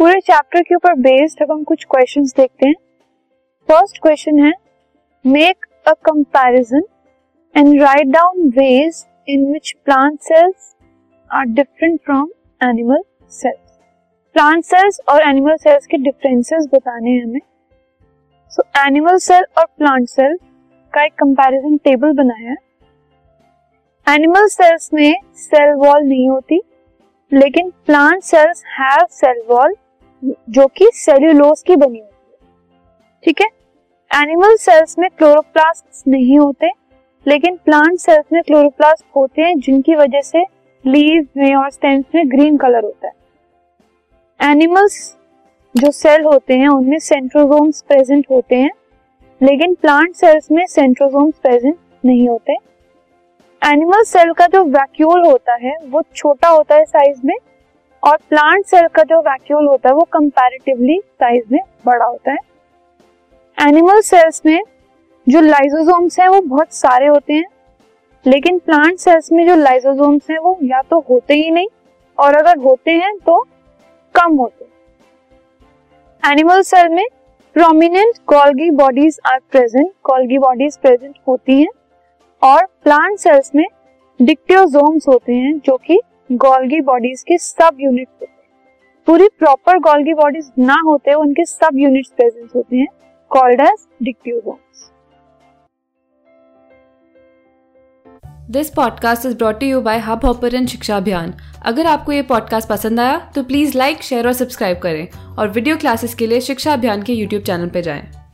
पूरे चैप्टर के ऊपर बेस्ड अब हम कुछ क्वेश्चंस देखते हैं। फ़र्स्ट क्वेश्चन है make a comparison and write down ways in which plant cells are different from animal cells plant cells और एनिमल सेल्स के डिफरेंसेस बताने हैं हमें। सो एनिमल सेल और प्लांट सेल का एक कंपैरिजन टेबल बनाया है। एनिमल सेल्स में सेल वॉल नहीं होती, लेकिन plant cells have cell wall जो कि सेल्यूलोज की बनी होती है। ठीक है? एनिमल सेल्स में क्लोरोप्लास्ट नहीं होते, लेकिन प्लांट सेल्स में क्लोरोप्लास्ट होते हैं, जिनकी वजह से लीव में और स्टेम्स में ग्रीन कलर होता है। एनिमल्स जो सेल होते हैं, उनमें सेंट्रोसोम्स प्रेजेंट होते हैं, लेकिन प्लांट सेल्स में सेंट्रोसोम्स प्रेजेंट नहीं होते। एनिमल सेल का जो वैक्यूल होता है, वो छोटा होता है साइज़ में और प्लांट सेल का जो वैक्यूल होता है, वो कंपैरेटिवली साइज़ में बड़ा होता है। एनिमल सेल्स में जो लाइजोसोम्स हैं, वो बहुत सारे होते हैं। लेकिन प्लांट सेल्स में जो लाइजोसोम्स हैं, वो या तो होते ही नहीं, और अगर होते हैं तो कम होते एनिमल सेल में prominent golgi bodies are present golgi bodies present होती हैं, और प्लांट सेल्स में डिक्टियोजोम्स होते हैं, जो कि गोल्गी बॉडीज के सब यूनिट हैं। पूरी प्रॉपर गोल्गी बॉडीज ना होते, उनके सब यूनिट्स प्रेजेंट होते हैं called as dictyosomes this podcast is brought you by hub hopper Shiksha Abhiyan अगर आपको ये पॉडकास्ट पसंद आया तो प्लीज़ लाइक शेयर और सब्सक्राइब करें। और वीडियो क्लासेस के लिए शिक्षा अभियान के यूट्यूब चैनल पर जाएँ।